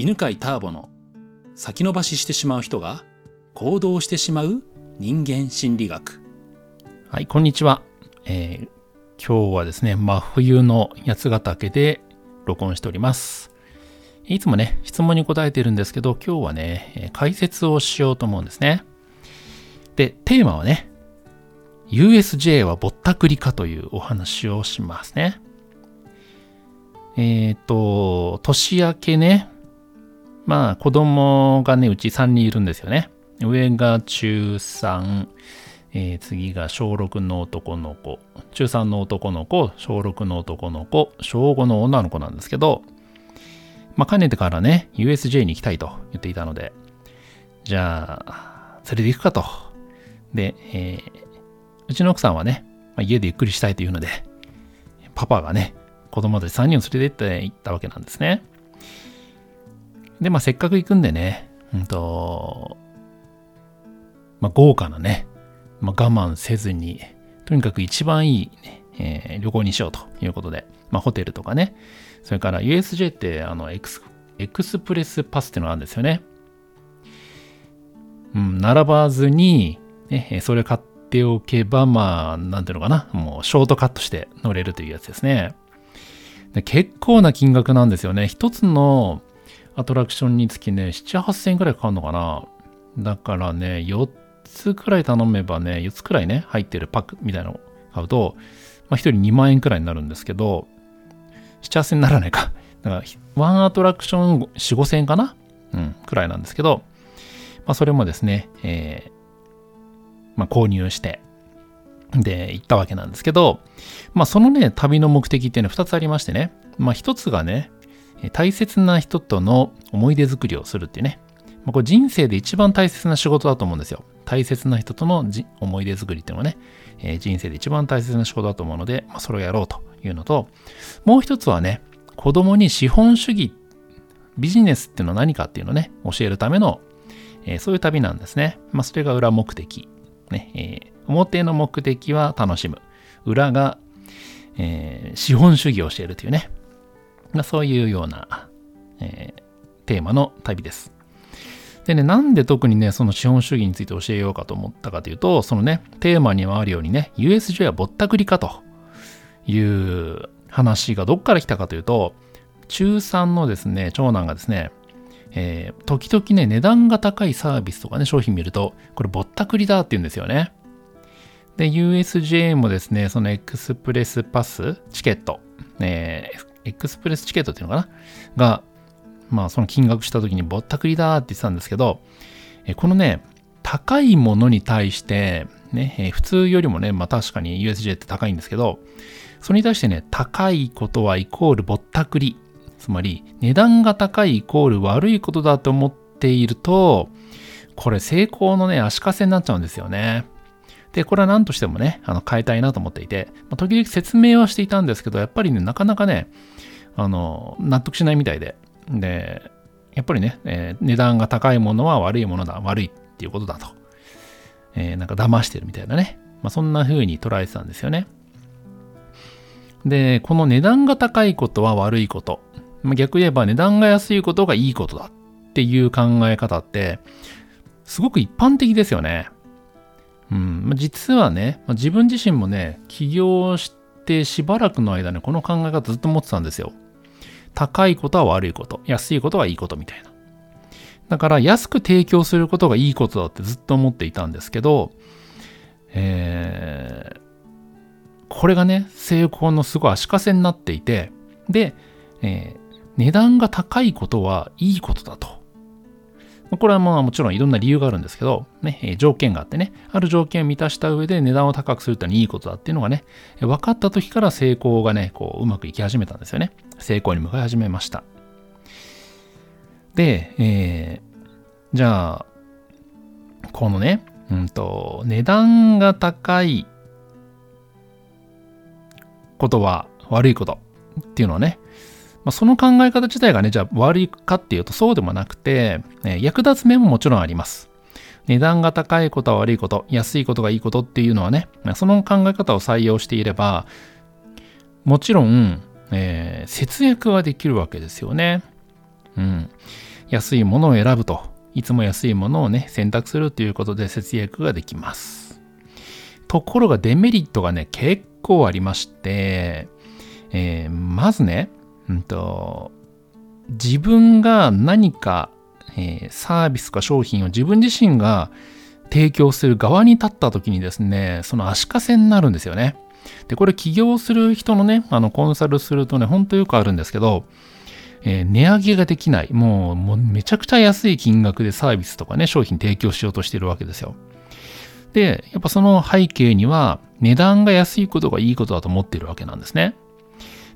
犬飼ターボの先延ばししてしまう人が行動してしまう人間心理学。はい、こんにちは。えー今日はですね、真冬の八ヶ岳で録音しております。いつもね、質問に答えてるんですけど、今日はね、解説をしようと思うんですね。で、テーマはね、USJ はぼったくりかというお話をしますね。えっ、と、年明けね、まあ子供がね、うち3人いるんですよね。上が中3、えー次が小6の男の子、中3の男の子、小6の男の子、小5の女の子なんですけど、まあ、かねてからね、USJ に行きたいと言っていたので、じゃあ、連れて行くかと。で、えーうちの奥さんはね、まあ家でゆっくりしたいというので、パパがね、子供たち3人を連れて行って行ったわけなんですね。で、まあ、せっかく行くんでね、うんと、まあ、豪華なね、まあ、我慢せずに、とにかく一番いい、ねえー旅行にしようということで、まあ、ホテルとかね、それから USJ ってあのエクスエクスプレスパスっていうのがあるんですよね。うん、並ばずに、ね、えそれ買っておけば、まあ、なんていうのかな、もうショートカットして乗れるというやつですね。で結構な金額なんですよね。一つのアトラクションにつきね、7、8000円くらいかかるのかな。だからね、4つくらい頼めばね、4つくらいね、入ってるパックみたいなのを買うと、まあ、1人2万円くらいになるんですけど、7、8000円にならないか。だから、ワンアトラクション4、5000円かな？うん、くらいなんですけど、まあ、それもですね、えーまあ、購入して、で、行ったわけなんですけど、まあ、そのね、旅の目的っていうのは2つありましてね、まあ、1つがね、大切な人との思い出作りをするっていうね、まあ、これ人生で一番大切な仕事だと思うんですよ。大切な人とのじ思い出作りっていうのはね、えー人生で一番大切な仕事だと思うので、まあ、それをやろうというのと、もう一つはね、子供に資本主義、ビジネスっていうのは何かっていうのをね、教えるための、えーそういう旅なんですね。まあ、それが裏目的。ね、えー表の目的は楽しむ。裏が、え資本主義を教えるというね、まあ、そういうような、えーテーマの旅です。でね、なんで特にね、その資本主義について教えようかと思ったかというと、そのね、テーマにもあるようにね、USJ はぼったくりかという話がどっから来たかというと、中3のですね、長男がですね、えー時々ね、値段が高いサービスとかね、商品見ると、これぼったくりだって言うんですよね。で、USJ もですね、そのエクスプレスパスチケット、えーエクスプレスチケットっていうのかな？が、まあその金額した時にぼったくりだって言ってたんですけど、えこのね、高いものに対して、ね、え普通よりもね、まあ確かに USJ って高いんですけど、それに対してね、高いことはイコールぼったくり。つまり、値段が高いイコール悪いことだと思っていると、これ成功のね、足かせになっちゃうんですよね。で、これは何としてもね、あの変えたいなと思っていて、まあ、時々説明はしていたんですけど、やっぱりね、なかなかね、あの、納得しないみたいで。で、やっぱりね、えー値段が高いものは悪いものだ、悪いっていうことだと。えーなんか騙してるみたいなね。まあ、そんな風に捉えてたんですよね。で、この値段が高いことは悪いこと。まあ、逆言えば値段が安いことがいいことだっていう考え方って、すごく一般的ですよね。うん、実はね、自分自身もね、起業してしばらくの間ね、この考え方ずっと持ってたんですよ。高いことは悪いこと、安いことはいいことみたいな。だから安く提供することがいいことだってずっと思っていたんですけど、えーこれがね、成功のすごい足かせになっていて、で、えー値段が高いことはいいことだと。これはまあもちろんいろんな理由があるんですけど、ね、条件があってね、ある条件を満たした上で値段を高くするってのはいいことだっていうのがね、分かった時から成功がね、こううまくいき始めたんですよね。成功に向かい始めました。で、えーじゃあ、このね、うんと、値段が高いことは悪いことっていうのはね、まあ、その考え方自体がね、じゃあ悪いかっていうとそうでもなくて、えー役立つ面ももちろんあります。値段が高いことは悪いこと、安いことがいいことっていうのはね、その考え方を採用していれば、もちろん、えー節約はできるわけですよね。うん。安いものを選ぶと、いつも安いものをね、選択するということで節約ができます。ところがデメリットがね、結構ありまして、えー、まずね、うんと、自分が何か、えー、サービスか商品を自分自身が提供する側に立った時にですね、その足かせになるんですよね。で、これ起業する人のね、あの、コンサルするとね、ほんとよくあるんですけど、えー、値上げができない。もう、もうめちゃくちゃ安い金額でサービスとかね、商品提供しようとしてるわけですよ。で、やっぱその背景には、値段が安いことがいいことだと思ってるわけなんですね。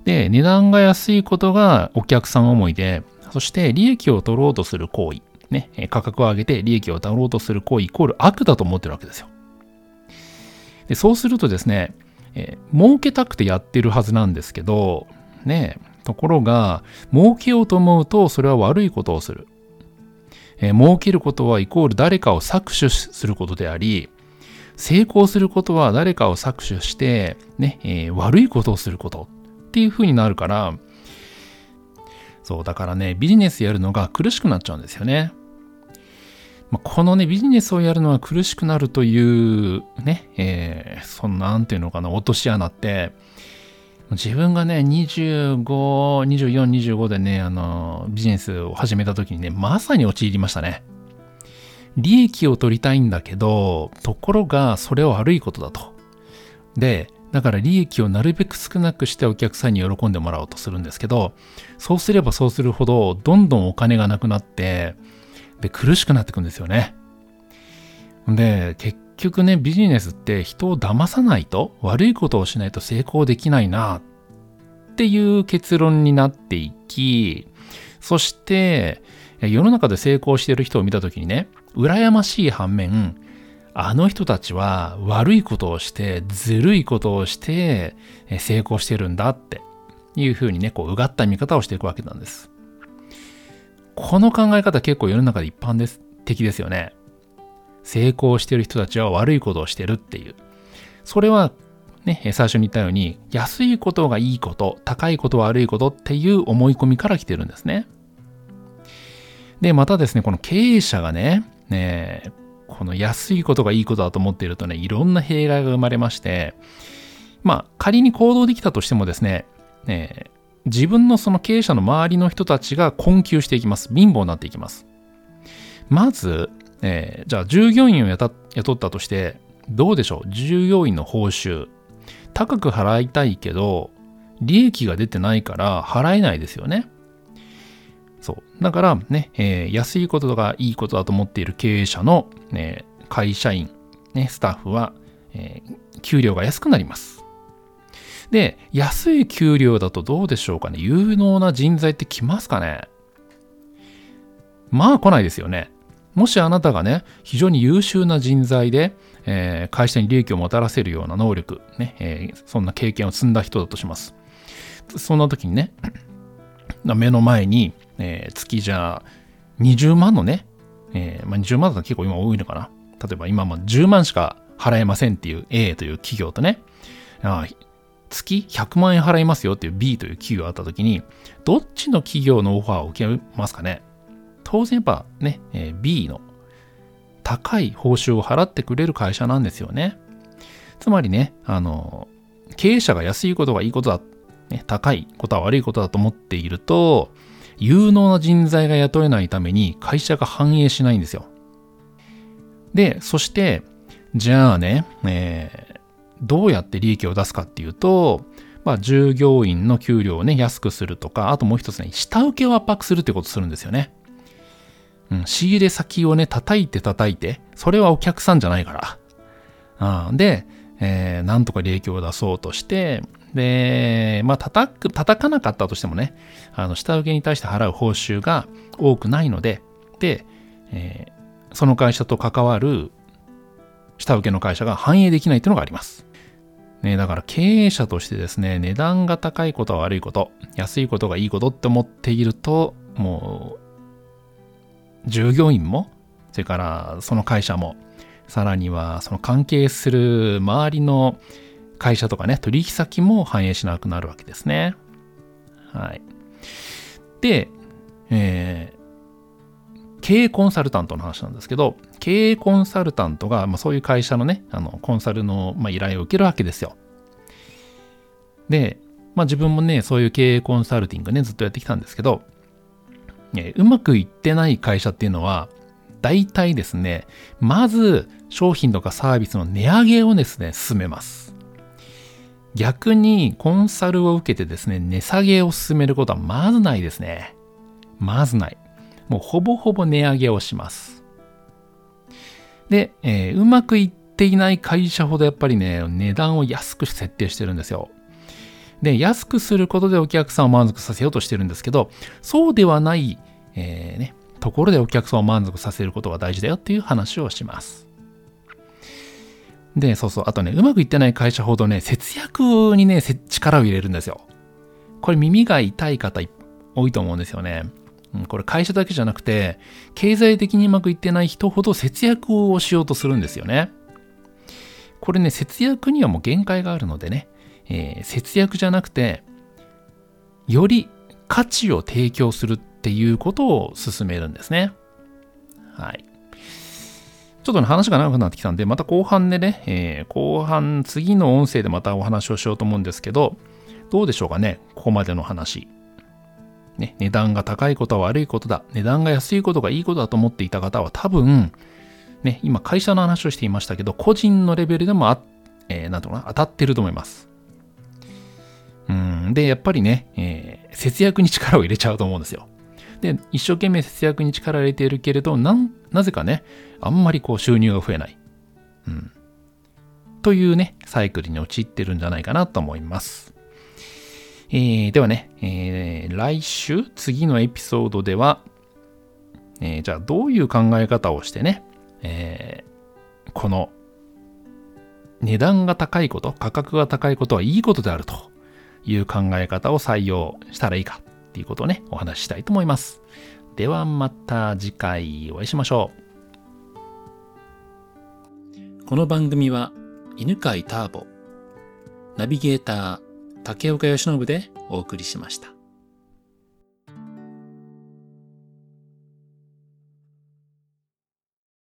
で、値段が安いことがお客さん思いで、そして利益を取ろうとする行為、ね、価格を上げて利益を取ろうとする行為イコール悪だと思ってるわけですよ。でそうするとですね、えー、儲けたくてやってるはずなんですけど、ね、ところが、儲けようと思うと、それは悪いことをする。えー、儲けることはイコール誰かを搾取することであり、成功することは誰かを搾取して、ね、えー、悪いことをすることっていう風になるから、そう、だからね、ビジネスやるのが苦しくなっちゃうんですよね。まあ、このね、ビジネスをやるのは苦しくなるという、ね、えー、そんなんていうのかな、落とし穴って、自分がね、25、24、25でね、あの、ビジネスを始めた時にね、まさに陥りましたね。利益を取りたいんだけど、ところがそれは悪いことだと。で、だから利益をなるべく少なくしてお客さんに喜んでもらおうとするんですけど、そうすればそうするほど、どんどんお金がなくなって、で、苦しくなってくんですよね。で、結局ね、ビジネスって人を騙さないと、悪いことをしないと成功できないな、っていう結論になっていき、そして、世の中で成功している人を見たときにね、羨ましい反面、あの人たちは悪いことをして、ずるいことをして、成功してるんだっていうふうにね、こう、うがった見方をしていくわけなんです。この考え方結構世の中で一般です、的ですよね。成功してる人たちは悪いことをしてるっていう。それはね、最初に言ったように、安いことがいいこと、高いことは悪いことっていう思い込みから来てるんですね。で、またですね、この経営者がね、ねこの安いことがいいことだと思っているとね、いろんな弊害が生まれまして、まあ、仮に行動できたとしてもですね、ね自分のその経営者の周りの人たちが困窮していきます。貧乏になっていきます。まず、えー、じゃあ従業員を雇ったとして、どうでしょう？従業員の報酬。高く払いたいけど、利益が出てないから払えないですよね。そう。だからね、えー、安いことがいいことだと思っている経営者の、ね、会社員、ね、スタッフは、えー、給料が安くなります。で、安い給料だとどうでしょうかね有能な人材って来ますかねまあ来ないですよね。もしあなたがね、非常に優秀な人材で、えー、会社に利益をもたらせるような能力、ね、えー、そんな経験を積んだ人だとします。そんな時にね、目の前に、えー、月じゃあ20万のね、えーまあ、20万だと結構今多いのかな。例えば今も10万しか払えませんっていう A という企業とね、あ月100万円払いますよっていう B という企業があった時に、どっちの企業のオファーを受けますかね当然やっぱね、B の高い報酬を払ってくれる会社なんですよね。つまりね、あの、経営者が安いことがいいことだ、ね、高いことは悪いことだと思っていると、有能な人材が雇えないために会社が反映しないんですよ。で、そして、じゃあね、えー、どうやって利益を出すかっていうと、まあ、従業員の給料をね、安くするとか、あともう一つね、下請けを圧迫するってことするんですよね。うん、仕入れ先をね、叩いて叩いて、それはお客さんじゃないから。うん、で、えー、なんとか利益を出そうとして、で、まあ、叩く、叩かなかったとしてもね、あの、下請けに対して払う報酬が多くないので、で、えー、その会社と関わる下請けの会社が反映できないというのがあります。ね、だから経営者としてですね、値段が高いことは悪いこと、安いことがいいことって思っていると、もう、従業員も、それからその会社も、さらにはその関係する周りの会社とかね、取引先も反映しなくなるわけですね。はい。で、えー、経営コンサルタントの話なんですけど、経営コンサルタントが、まあ、そういう会社のね、あのコンサルの、まあ、依頼を受けるわけですよ。で、まあ自分もね、そういう経営コンサルティングね、ずっとやってきたんですけど、ね、うまくいってない会社っていうのは、大体ですね、まず商品とかサービスの値上げをですね、進めます。逆にコンサルを受けてですね、値下げを進めることはまずないですね。まずない。もうほぼほぼ値上げをします。で、えー、うまくいっていない会社ほどやっぱりね、値段を安く設定してるんですよ。で、安くすることでお客さんを満足させようとしてるんですけど、そうではない、えー、ね、ところでお客さんを満足させることが大事だよっていう話をします。で、そうそう、あとね、うまくいってない会社ほどね、節約にね、力を入れるんですよ。これ耳が痛い方多いと思うんですよね。これ会社だけじゃなくて、経済的にうまくいってない人ほど節約をしようとするんですよね。これね、節約にはもう限界があるのでね、えー、節約じゃなくて、より価値を提供するっていうことを進めるんですね。はい。ちょっとね、話が長くなってきたんで、また後半でね、えー、後半、次の音声でまたお話をしようと思うんですけど、どうでしょうかね、ここまでの話。ね、値段が高いことは悪いことだ、値段が安いことがいいことだと思っていた方は多分、ね、今会社の話をしていましたけど、個人のレベルでもあ、えー、なんとかな、当たってると思います。うん、で、やっぱりね、えー、節約に力を入れちゃうと思うんですよ。で、一生懸命節約に力を入れているけれど、ななぜかね、あんまりこう収入が増えない。うん。というね、サイクルに陥ってるんじゃないかなと思います。えー、ではね、えー、来週、次のエピソードでは、えー、じゃあどういう考え方をしてね、え、この値段が高いこと、価格が高いことはいいことであるという考え方を採用したらいいかっていうことをね、お話ししたいと思います。ではまた次回お会いしましょう。この番組は犬飼ターボ、ナビゲーター竹岡由伸でお送りしました。